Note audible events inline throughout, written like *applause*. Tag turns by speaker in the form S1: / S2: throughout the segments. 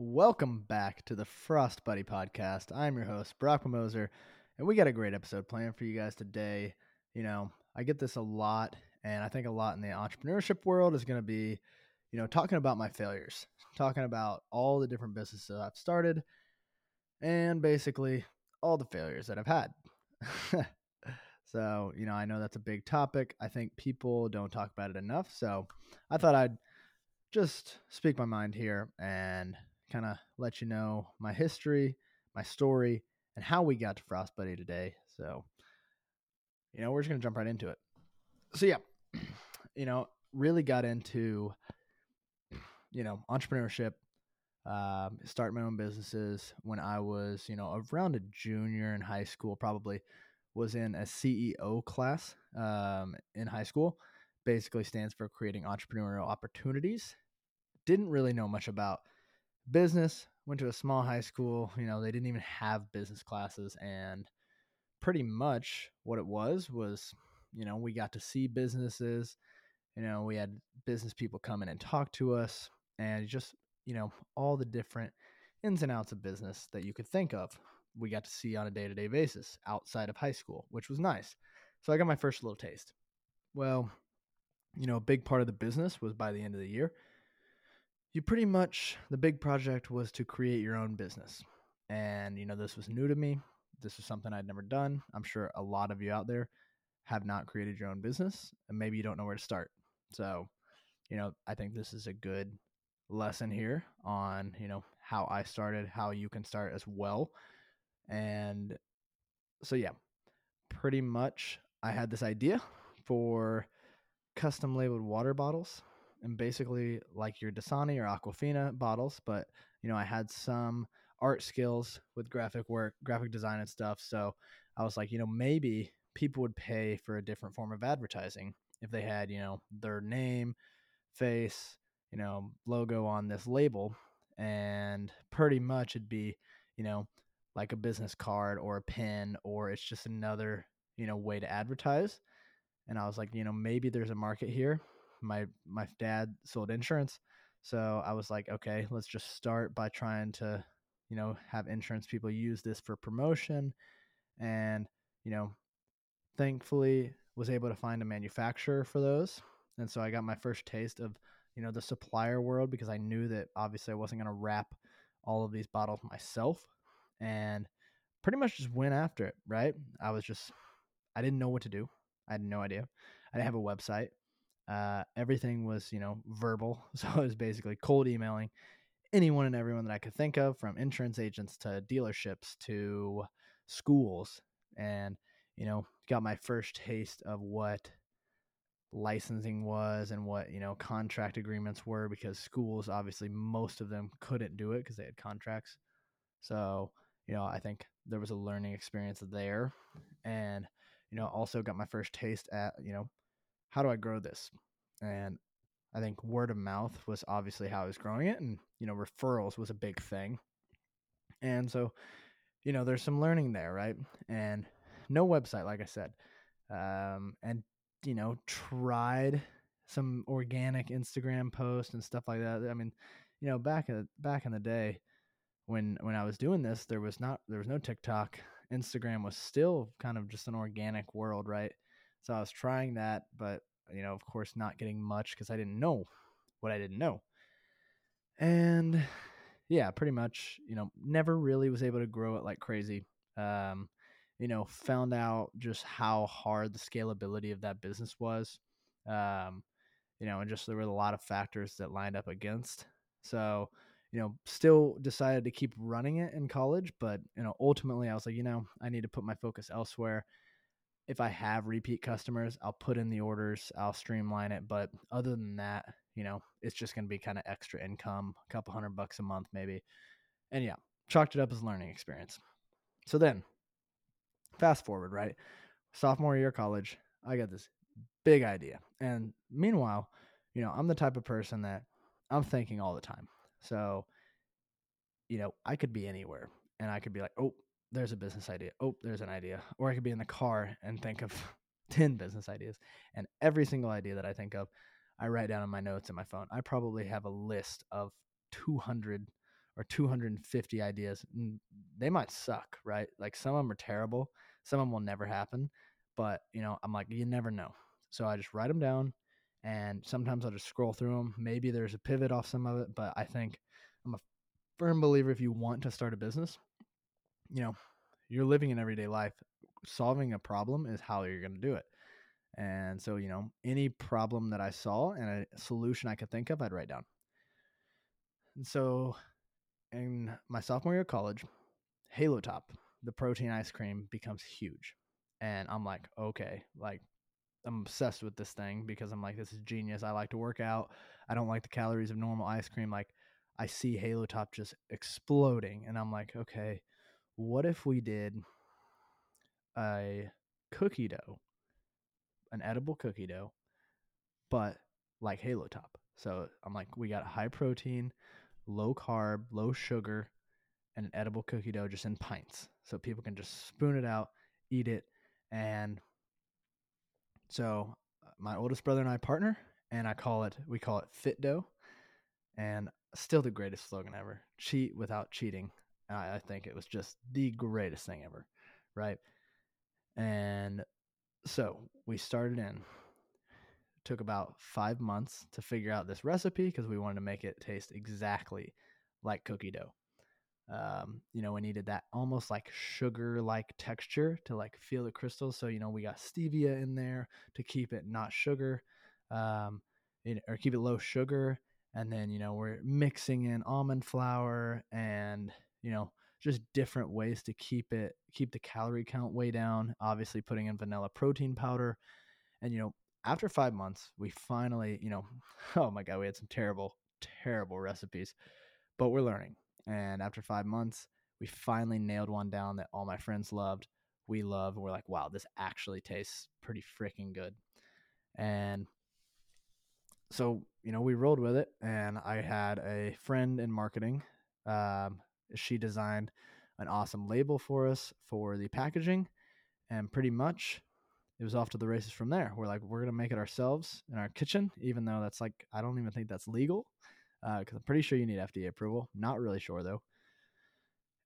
S1: Welcome back to the Frost Buddy podcast. I'm your host, Brock Moser, and we got a great episode planned for you guys today. You know, I get this a lot, and I think a lot in the entrepreneurship world is going to be, you know, talking about my failures, talking about all the different businesses I've started, and basically all the failures that I've had. *laughs* so, you know, I know that's a big topic. I think people don't talk about it enough. So I thought I'd just speak my mind here and kind of let you know my history, my story, and how we got to Frost Buddy today. So, you know, we're just going to jump right into it. So, yeah, *clears throat* you know, really got into, you know, entrepreneurship, um, start my own businesses when I was, you know, around a junior in high school, probably was in a CEO class um, in high school. Basically stands for creating entrepreneurial opportunities. Didn't really know much about business, went to a small high school. You know, they didn't even have business classes. And pretty much what it was was, you know, we got to see businesses. You know, we had business people come in and talk to us and just, you know, all the different ins and outs of business that you could think of. We got to see on a day to day basis outside of high school, which was nice. So I got my first little taste. Well, you know, a big part of the business was by the end of the year, you pretty much the big project was to create your own business. And you know this was new to me. This was something i'd never done. I'm sure a lot of you out there have not created your own business and maybe you don't know where to start. So you know i think this is a good lesson here on you know how i started how you can start as well. And so yeah pretty much i had this idea for custom labeled water bottles and basically like your Dasani or Aquafina bottles, but you know, I had some art skills with graphic work, graphic design and stuff. So I was like, you know, maybe people would pay for a different form of advertising if they had, you know, their name, face, you know, logo on this label. And pretty much it'd be, you know, like a business card or a pin, or it's just another, you know, way to advertise. And I was like, you know, maybe there's a market here my my dad sold insurance, so I was like, okay, let's just start by trying to, you know, have insurance people use this for promotion, and you know, thankfully was able to find a manufacturer for those, and so I got my first taste of you know the supplier world because I knew that obviously I wasn't going to wrap all of these bottles myself, and pretty much just went after it. Right, I was just I didn't know what to do. I had no idea. I didn't have a website. Uh, everything was, you know, verbal. *laughs* So it was basically cold emailing anyone and everyone that I could think of, from insurance agents to dealerships to schools, and you know, got my first taste of what licensing was and what you know contract agreements were because schools obviously most of them couldn't do it because they had contracts so you know i think there was a learning experience there and you know also got my first taste at you know how do I grow this? And I think word of mouth was obviously how I was growing it. And, you know, referrals was a big thing. And so, you know, there's some learning there, right? And no website, like I said. Um, and, you know, tried some organic Instagram posts and stuff like that. I mean, you know, back in back in the day when when I was doing this, there was not there was no TikTok. Instagram was still kind of just an organic world, right? So I was trying that, but you know, of course, not getting much because I didn't know what I didn't know. And yeah, pretty much, you know, never really was able to grow it like crazy. Um, you know, found out just how hard the scalability of that business was. Um, you know, and just there were a lot of factors that lined up against. So, you know, still decided to keep running it in college, but you know, ultimately I was like, you know, I need to put my focus elsewhere if I have repeat customers, I'll put in the orders, I'll streamline it. But other than that, you know, it's just going to be kind of extra income, a couple hundred bucks a month maybe. And yeah, chalked it up as learning experience. So then, fast forward, right? Sophomore year college, I got this big idea. And meanwhile, you know, I'm the type of person that I'm thinking all the time. So, you know, I could be anywhere and I could be like, oh, there's a business idea. Oh, there's an idea. Or I could be in the car and think of *laughs* 10 business ideas. And every single idea that I think of, I write down in my notes in my phone. I probably have a list of 200 or 250 ideas. They might suck, right? Like some of them are terrible. Some of them will never happen. But, you know, I'm like, you never know. So I just write them down and sometimes I'll just scroll through them. Maybe there's a pivot off some of it, but I think I'm a firm believer if you want to start a business, you know, you're living an everyday life. Solving a problem is how you're going to do it. And so, you know, any problem that I saw and a solution I could think of, I'd write down. And so, in my sophomore year of college, Halo Top, the protein ice cream, becomes huge. And I'm like, okay, like I'm obsessed with this thing because I'm like, this is genius. I like to work out. I don't like the calories of normal ice cream. Like, I see Halo Top just exploding, and I'm like, okay, what if we did a cookie dough, an edible cookie dough, but like Halo Top? So I'm like, we got high protein, low carb, low sugar, and an edible cookie dough just in pints. So people can just spoon it out, eat it, and so uh, my oldest brother and I partner, and I call it we call it Fit Dough, and still the greatest slogan ever. Cheat without cheating. I, I think it was just the greatest thing ever, right? And so we started in. Took about five months to figure out this recipe because we wanted to make it taste exactly like cookie dough. Um, you know, we needed that almost like sugar like texture to like feel the crystals. So, you know, we got stevia in there to keep it not sugar, um, or keep it low sugar. And then, you know, we're mixing in almond flour and, you know, just different ways to keep it, keep the calorie count way down. Obviously, putting in vanilla protein powder. And, you know, after five months, we finally, you know, *laughs* oh my God, we had some terrible, terrible recipes, but we're learning and after five months, we finally nailed one down that all my friends loved. We love. And we're like, wow, this actually tastes pretty freaking good. And so, you know, we rolled with it. And I had a friend in marketing. Um, she designed an awesome label for us for the packaging. And pretty much it was off to the races from there. We're like, we're to make it ourselves in our kitchen, even though that's like, I don't even think that's legal because uh, I'm pretty sure you need FDA approval. Not really sure though.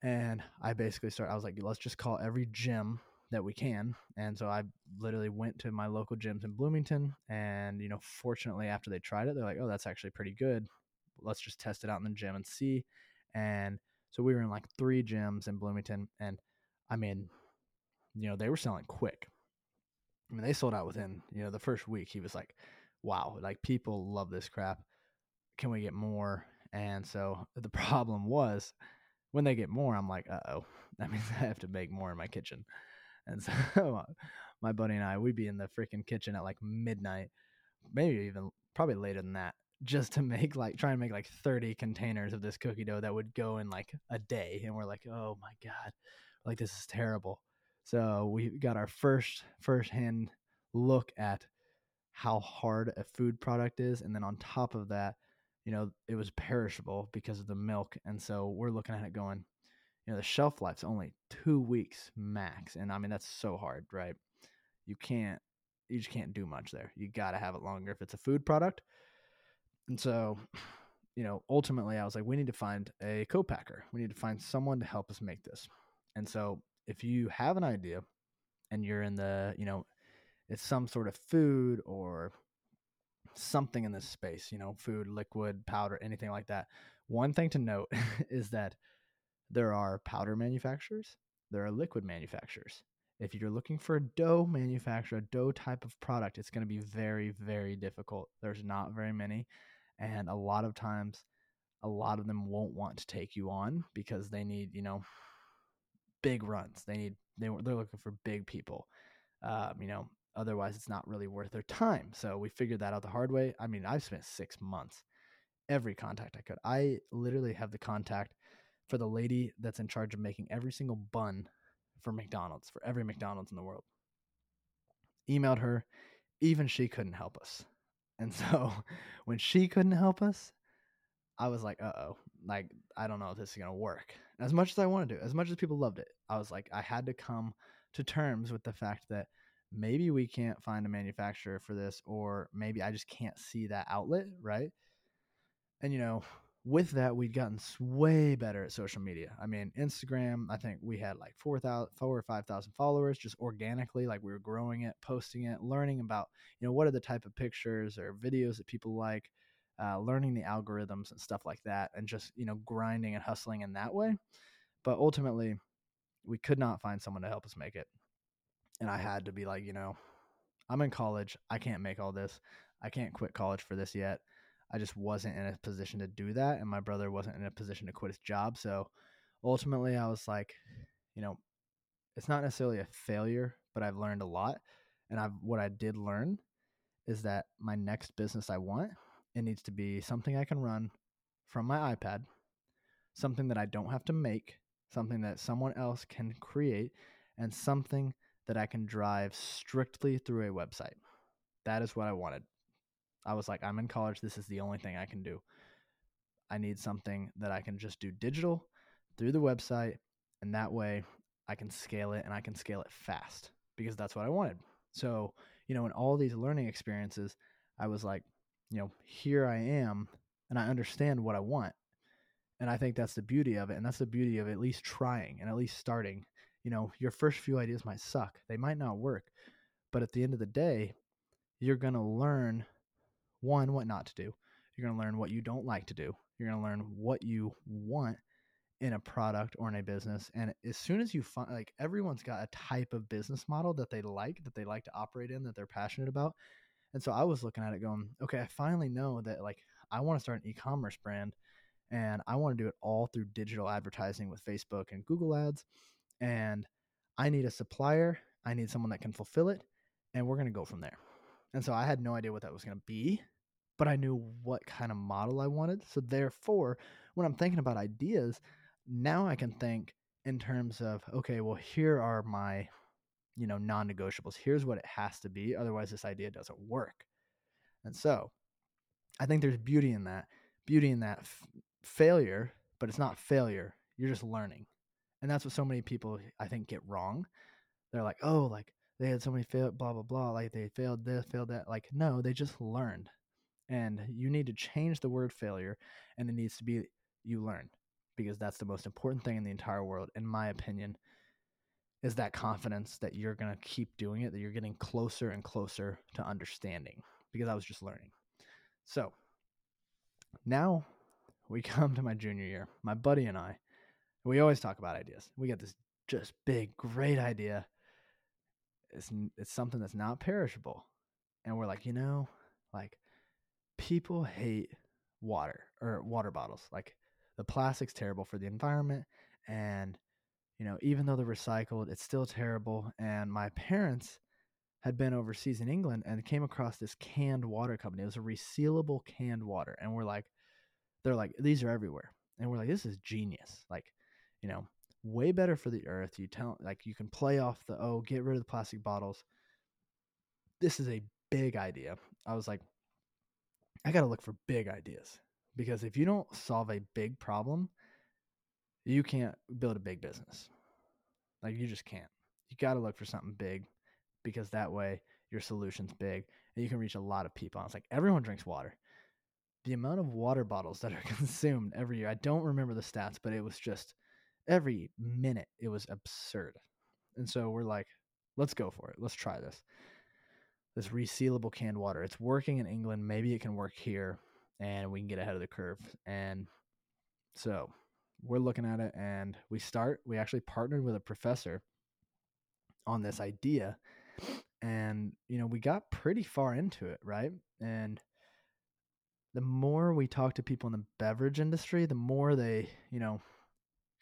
S1: And I basically started. I was like, let's just call every gym that we can. And so I literally went to my local gyms in Bloomington. And you know, fortunately, after they tried it, they're like, oh, that's actually pretty good. Let's just test it out in the gym and see. And so we were in like three gyms in Bloomington, and I mean, you know, they were selling quick. I mean, they sold out within you know the first week. He was like, wow, like people love this crap can we get more? And so the *laughs* problem was when they get more, I'm like, uh oh, *laughs* that means I have to make more in my kitchen. And so *laughs* my buddy and I, we'd be in the freaking kitchen at like midnight, maybe even probably later than that, just to make like try and make like 30 containers of this cookie dough that would go in like a day. And we're like, oh my God, like this is terrible. So we got our first first hand look at how hard a food product is. And then on top of that, you know, it was perishable because of the milk. And so we're looking at it going, you know, the shelf life's only two weeks max. And I mean, that's so hard, right? You can't, you just can't do much there. You got to have it longer if it's a food product. And so, *sighs* you know, ultimately I was like, we need to find a co-packer. We need to find someone to help us make this. And so if you have an idea and you're in the, you know, it's some sort of food or something in this space, you know, food, liquid, powder, anything like that. One thing to note *laughs* is that there are powder manufacturers, there are liquid manufacturers. If you're looking for a dough manufacturer, a dough type of product, it's going to be very, very difficult. There's not very many. And a lot of times, a lot of them won't want to take you on because they need, you know, big runs. They need, they, they're looking for big people. Um, you know, Otherwise, it's not really worth their time. So we figured that out the hard way. I mean, I've spent six months, every contact I could. I literally have the contact for the lady that's in charge of making every single bun for McDonald's, for every McDonald's in the world. Emailed her, even she couldn't help us. And so *laughs* when she couldn't help us, I was like, uh oh, like, I don't know if this is going to work. As much as I wanted to, as much as people loved it, I was like, I had to come to terms with the fact that maybe we can't find a manufacturer for this, or maybe I just can't see that outlet, right? And you know, with that, we'd gotten way better at social media. I mean, Instagram, I think we had like 4,000, 4 or 5,000 followers just organically. Like we were growing it, posting it, learning about, you know, what are the type of pictures or videos that people like, uh, learning the algorithms and stuff like that, and just, you know, grinding and hustling in that way. But ultimately, we could not find someone to help us make it. And I had to be like, you know, I'm in college. I can't make all this. I can't quit college for this yet. I just wasn't in a position to do that. And my brother wasn't in a position to quit his job. So ultimately, I was like, you know, it's not necessarily a failure, but I've learned a lot. And I've what I did learn is that my next business I want, it needs to be something I can run from my iPad, something that I don't have to make, something that someone else can create, and something that I can drive strictly through a website. That is what I wanted. I was like, I'm in college. This is the only thing I can do. I need something that I can just do digital through the website. And that way I can scale it and I can scale it fast because that's what I wanted. So, you know, in all these learning experiences, I was like, you know, here I am and I understand what I want. And I think that's the beauty of it. And that's the beauty of at least trying and at least starting. You know, your first few ideas might suck, they might not work. But at the end of the day, you're going to learn one, what not to do. You're going to learn what you don't like to do. You're going to learn what you want in a product or in a business. And as soon as you find, like, everyone's got a type of business model that they like, that they like to operate in, that they're passionate about. And so I was looking at it going, okay, I finally know that, like, I want to start an e commerce brand and I want to do it all through digital advertising with Facebook and Google ads. And I need a supplier, I need someone that can fulfill it, and we're going to go from there. And so I had no idea what that was going to be but I knew what kind of model I wanted. So therefore, when I'm thinking about ideas, now I can think in terms of okay, well, here are my you know non-negotiables. Here's what it has to be, otherwise this idea doesn't work. And so, I think there's beauty in that. Beauty in that f- failure, but it's not failure. You're just learning. And that's what so many people I think get wrong. They're like, "Oh, like they had so many fail blah blah blah, like they failed this, failed that." Like, no, they just learned. And you need to change the word failure, and it needs to be you learn because that's the most important thing in the entire world, in my opinion, is that confidence that you're going to keep doing it, that you're getting closer and closer to understanding because I was just learning. So now we *laughs* come to my junior year. My buddy and I, we always talk about ideas. We got this just big, great idea. It's, it's something that's not perishable. And we're like, you know, like people hate water or water bottles. Like the plastic's terrible for the environment and you know, even though they're recycled, it's still terrible. And my parents had been overseas in England and came across this canned water company. It was a resealable canned water. And we're like, they're like, these are everywhere. And we're like, this is genius. Like, you know, way better for the earth. You tell like you can play off the oh, get rid of the plastic bottles. This is a big idea. I was like, I got to look for big ideas because if you don't solve a big problem, you can't build a big business. Like you just can't. You got to look for something big because that way your solution's big and you can reach a lot of people. it's like everyone drinks water. The amount of water bottles *laughs* that are consumed every year, I don't remember the stats, but it was just every minute it was absurd. And so we're like, let's go for it. Let's try this this resealable canned water. It's working in England. Maybe it can work here and we can get ahead of the curve. And so we're looking at it and we start, we actually partnered with a professor on this idea. And, you know, we got pretty far into it, right? And the more we talk to people in the beverage industry, the more they, you know,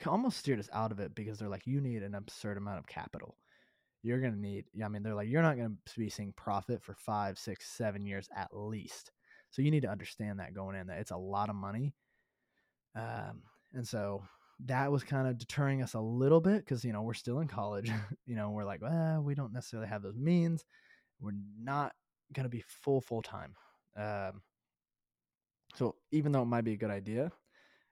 S1: almost steered us out of it because they're like, you need an absurd amount of capital you're going to need, I mean, they're like, you're not going to be seeing profit for five, six, seven years at least. So you need to understand that going in that it's a lot of money. Um, and so that was kind of deterring us a little bit because, you know, we're still in college. *laughs* you know, we're like, well, we don't necessarily have those means. We're not going to be full, full time. Um, so even though it might be a good idea,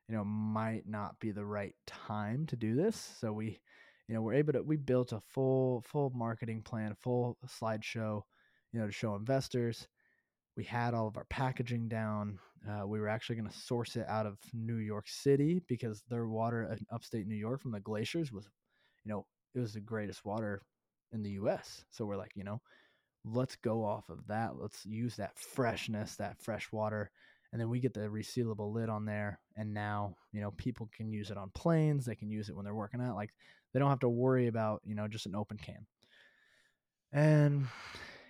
S1: you know, might not be the right time to do this. So we, you know, we're able to we built a full full marketing plan, full slideshow, you know, to show investors. we had all of our packaging down. Uh, we were actually going to source it out of New York City because their water in upstate New York from the glaciers was, you know, it was the greatest water in the U.S. So we're like, you know, let's go off of that. Let's use that freshness, that fresh water, and then we get the resealable lid on there. And now, you know, people can use it on planes. They can use it when they're working out. Like they don't have to worry about, you know, just an open can. And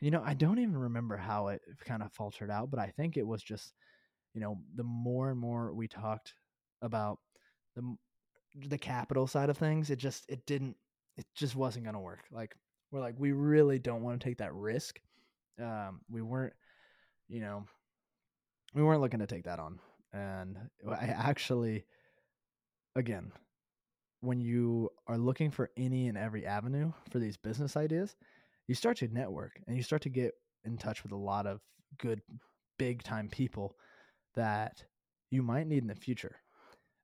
S1: you know, I don't even remember how it kind of faltered out, but I think it was just, you know, the more and more we talked about the the capital side of things, it just it didn't it just wasn't going to work. Like we're like we really don't want to take that risk. Um we weren't, you know, we weren't looking to take that on. And I actually again, when you are looking for any and every avenue for these business ideas, you start to network and you start to get in touch with a lot of good big time people that you might need in the future.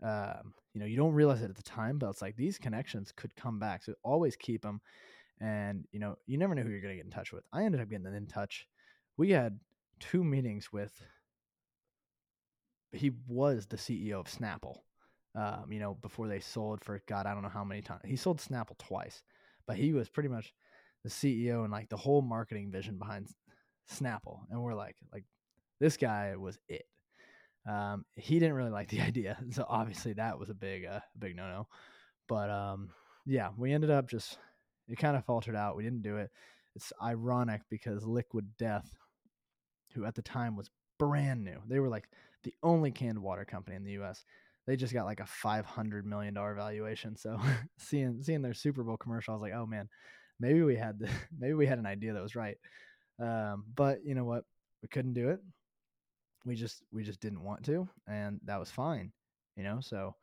S1: Um, you know you don't realize it at the time but it's like these connections could come back so always keep them and you know you never know who you're going to get in touch with. I ended up getting in touch we had two meetings with he was the ceo of snapple um, you know before they sold for god i don't know how many times he sold snapple twice but he was pretty much the CEO and like the whole marketing vision behind Snapple. And we're like, like this guy was it. Um, he didn't really like the *laughs* idea, so obviously that was a big, uh, big no no. But um, yeah, we ended up just it kind of faltered out. We didn't do it. It's ironic because Liquid Death, who at the time was brand new, they were like the only canned water company in the U.S. They just got like a five hundred million dollar valuation. So *laughs* seeing seeing their Super Bowl commercial, I was like, oh man, maybe we had the *laughs* maybe we had an idea that was right. Um, but you know what? We couldn't do it. We just we just didn't want to, and that was fine. You know, so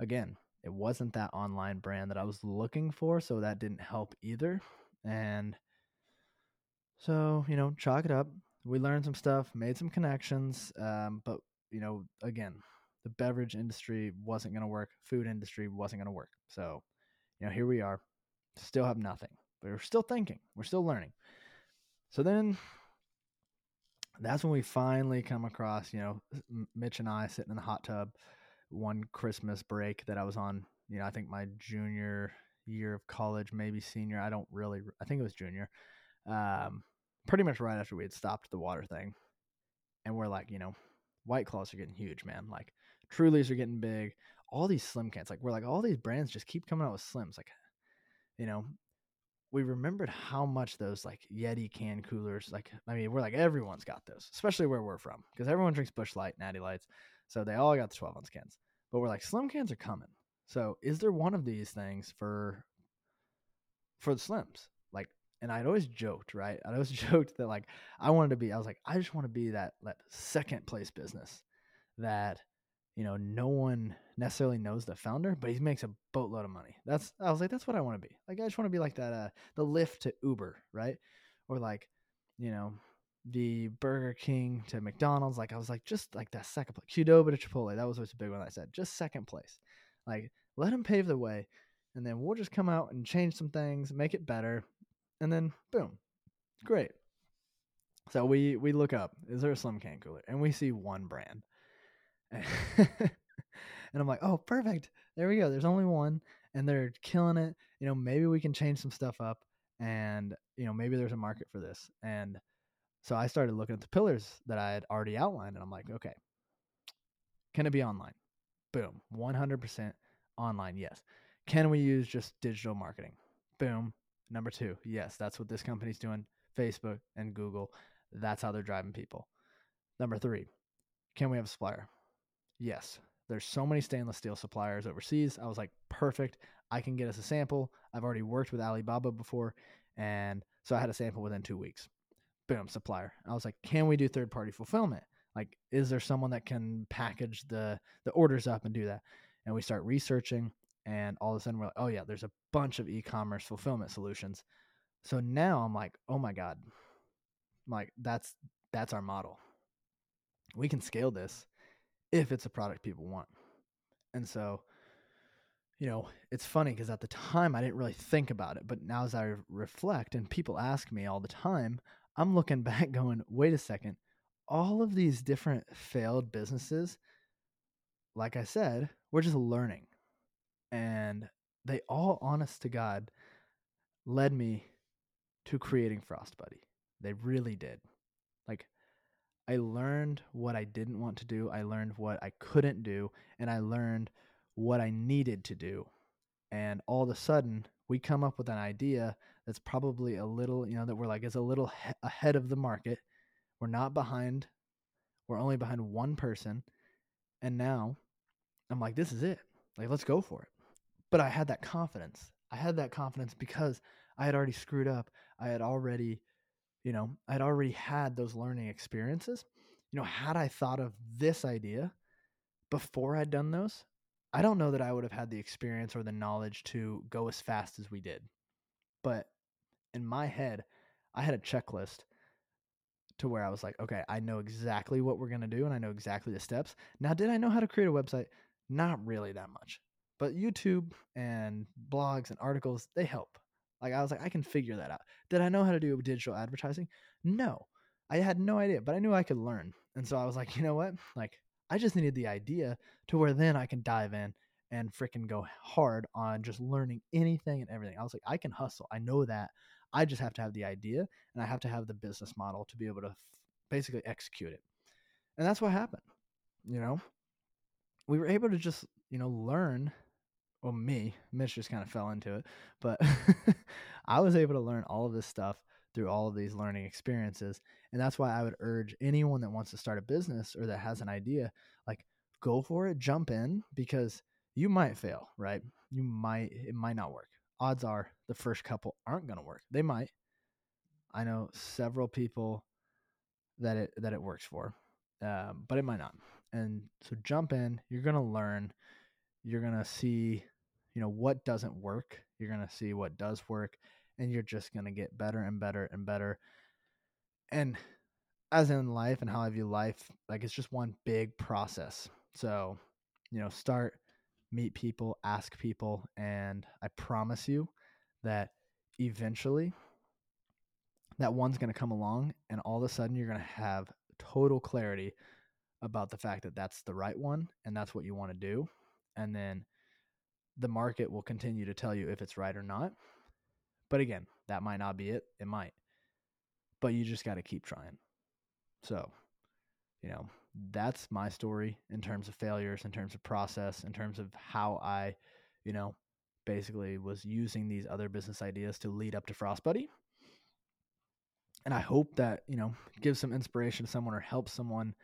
S1: again, it wasn't that online brand that I was looking for, so that didn't help either. And so, you know, chalk it up. We learned some stuff, made some connections, um, but you know, again, the beverage industry wasn't going to work. Food industry wasn't going to work. So, you know, here we are, still have nothing but we're still thinking, we're still learning. So then that's when we finally come across, you know, Mitch and I sitting in the hot tub one Christmas break that I was on, you know, I think my junior year of college, maybe senior. I don't really, I think it was junior. Um, pretty much right after we had stopped the water thing. And we're like, you know, White Claws are getting huge, man. Like Trulies are getting big. All these slim cans, like we're like, all these brands just keep coming out with slims. Like, you know, we remembered how much those like Yeti can coolers, like I mean, we're like everyone's got those, especially where we're from, because everyone drinks Busch Light, Natty Lights, so they all got the 12 ounce cans. But we're like, slim cans are coming. So is there one of these things for for the slims? And I'd always joked, right? I'd always *laughs* joked that like I wanted to be. I was like, I just want to be that that second place business that you know no one necessarily knows the founder, but he makes a boatload of money. That's I was like, that's what I want to be. Like I just want to be like that, uh, the Lyft to Uber, right? Or like, you know, the Burger King to McDonald's. Like I was like, just like that second place. Qdoba to Chipotle. That was what's a big one I said. Just second place. Like let him pave the way, and then we'll just come out and change some things, make it better, and then boom, great. So we we look up, is there a slim can cooler? And we see one brand. *laughs* And I'm like, oh, perfect. There we go. There's only one, and they're killing it. You know, maybe we can change some stuff up, and you know, maybe there's a market for this. And so I started looking at the pillars that I had already outlined, and I'm like, okay, can it be online? Boom, 100% online. Yes. Can we use just digital marketing? Boom. Number two, yes, that's what this company's doing. Facebook and Google. That's how they're driving people. Number three, can we have a supplier? Yes, there's so many stainless steel suppliers overseas. I was like, perfect. I can get us a sample. I've already worked with Alibaba before. And so I had a sample within two weeks. Boom, supplier. I was like, can we do third party fulfillment? Like, is there someone that can package the the orders up and do that? And we start researching, and all of a sudden we're like, oh yeah, there's a bunch of e-commerce fulfillment solutions. So now I'm like, oh my god, I'm like that's that's our model. We can scale this if it's a product people want. And so, you know, it's funny because at the time I didn't really think about it, but now as I reflect and people ask me all the time, I'm looking *laughs* back going, wait a second, all of these different failed businesses, like I said, we're just learning. And they all, honest to God, led me to creating Frost Buddy. They really did. Like, I learned what I didn't want to do, I learned what I couldn't do, and I learned what I needed to do. And all of a sudden, we come up with an idea that's probably a little, you know, that we're like is a little he- ahead of the market. We're not behind. We're only behind one person. And now I'm like, this is it. Like, let's go for it. But I had that confidence. I had that confidence because I had already screwed up. I had already, you know, I'd already had those learning experiences. You know, had I thought of this idea before I'd done those, I don't know that I would have had the experience or the knowledge to go as fast as we did. But in my head, I had a checklist to where I was like, okay, I know exactly what we're going to do and I know exactly the steps. Now, did I know how to create a website? Not really that much. But YouTube and blogs and articles, they help. Like I was like, I can figure that out. Did I know how to do digital advertising? No. I had no idea, but I knew I could learn. And so I was like, you know what? Like I just needed the idea to where then I can dive in and freaking go hard on just learning anything and everything. I was like, I can hustle. I know that. I just have to have the idea and I have to have the business model to be able to f- basically execute it. And that's what happened. You know, we were able to just, you know, learn. Well, me, Mitch just kind of fell into it, but *laughs* I was able to learn all of this stuff through all of these learning experiences. And that's why I would urge anyone that wants to start a business or that has an idea, like go for it, jump in because you might fail, right? You might, it might not work. Odds are the first couple aren't going to work. They might. I know several people that it, that it works for, um, but it might not. And so jump in, you're going to learn, you're going to see, you know, what doesn't work. You're going to see what does work and you're just going to get better and better and better. And as in life and how I view life, like it's just one big process. So, you know, start, meet people, ask people, and I promise you that eventually that one's going to come along and all of a sudden you're going to have total clarity about the fact that that's the right one and that's what you want to do. And then the market will continue to tell you if it's right or not. But again, that might not be it. It might. But you just got to keep trying. So, you know, that's my story in terms of failures, in terms of process, in terms of how I, you know, basically was using these other business ideas to lead up to Frost Buddy. And I hope that, you know, gives some inspiration to someone or helps someone,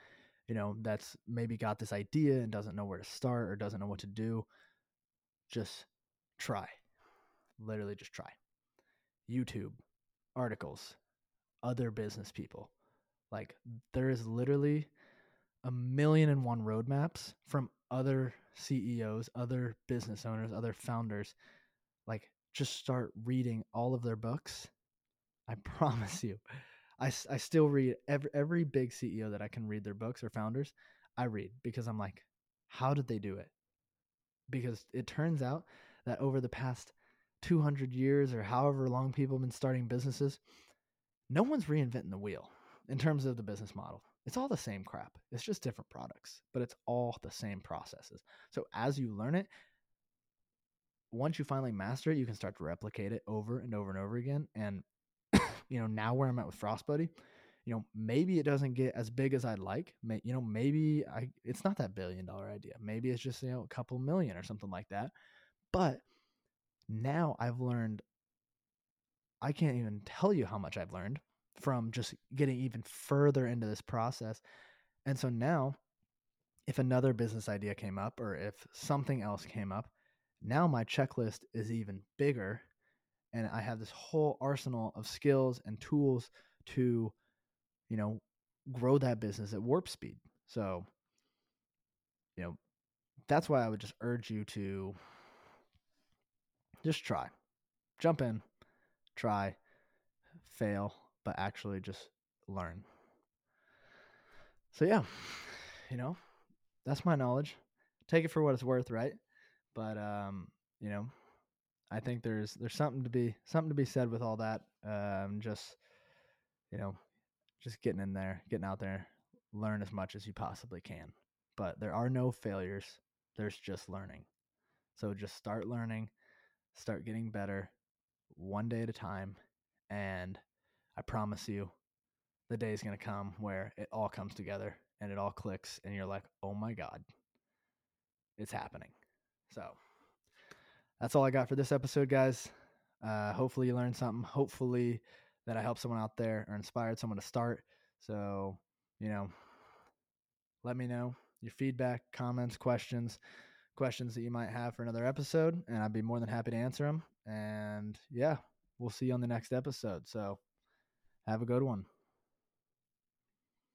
S1: you know, that's maybe got this idea and doesn't know where to start or doesn't know what to do. Just try. Literally just try. YouTube, articles, other business people. Like there is literally a million and one roadmaps from other CEOs, other business owners, other founders. Like just start reading all of their books. I *laughs* promise you. I, I still read every every big CEO that I can read their books or founders. I read because I'm like, how did they do it? Because it turns out that over the past 200 years or however long people have been starting businesses, no one's reinventing the wheel in terms of the business model. It's all the same crap. It's just different products, but it's all the same processes. So as you learn it, once you finally master it, you can start to replicate it over and over and over again. And *coughs* you know, now where I'm at with Frost Buddy, you know, maybe it doesn't get as big as I'd like. May, you know, maybe I it's not that billion dollar idea. Maybe it's just, you know, a couple million or something like that. But now I've learned, I can't even tell you how much I've learned from just getting even further into this process. And so now, if another business idea came up or if something else came up, now my checklist is even bigger. And I have this whole arsenal of skills and tools to, you know, grow that business at warp speed. So, you know, that's why I would just urge you to just try. Jump in, try, fail, but actually just learn. So yeah, you know, that's my knowledge. Take it for what it's worth, right? But um, you know, I think there's there's something to be something to be said with all that. Um, just you know, just getting in there, getting out there, learn as much as you possibly can. But there are no failures, there's just learning. So just start learning, start getting better one day at a time. And I promise you, the day is going to come where it all comes together and it all clicks, and you're like, oh my God, it's happening. So that's all I got for this episode, guys. Uh, hopefully, you learned something. Hopefully, that I helped someone out there or inspired someone to start. So, you know, let me know your feedback, comments, questions, questions that you might have for another episode, and I'd be more than happy to answer them. And yeah, we'll see you on the next episode. So, have a good one.